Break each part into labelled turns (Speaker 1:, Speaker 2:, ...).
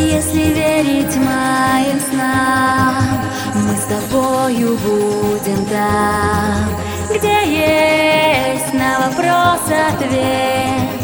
Speaker 1: Если верить моим снам Мы с тобою будем там Где есть на вопрос ответ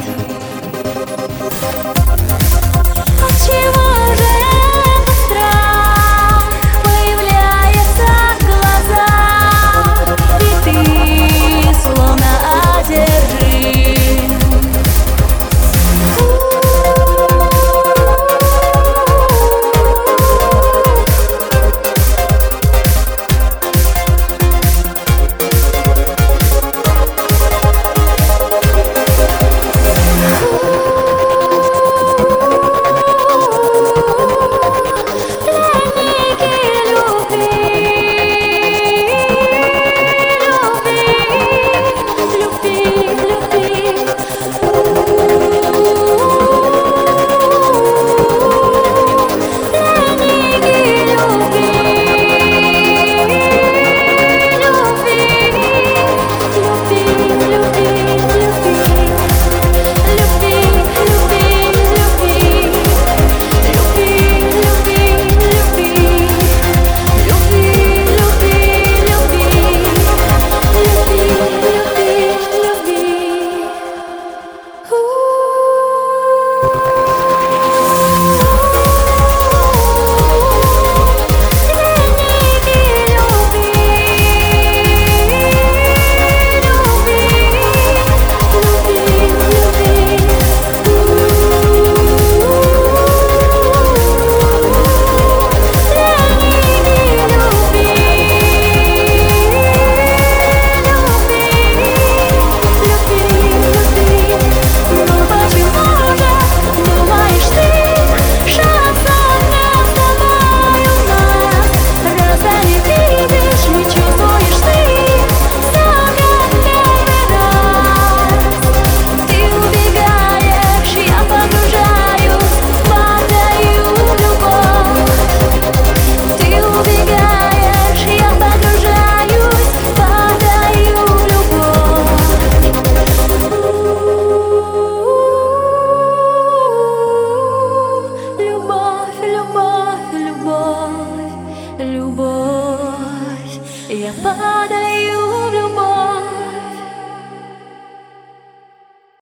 Speaker 1: Yang badai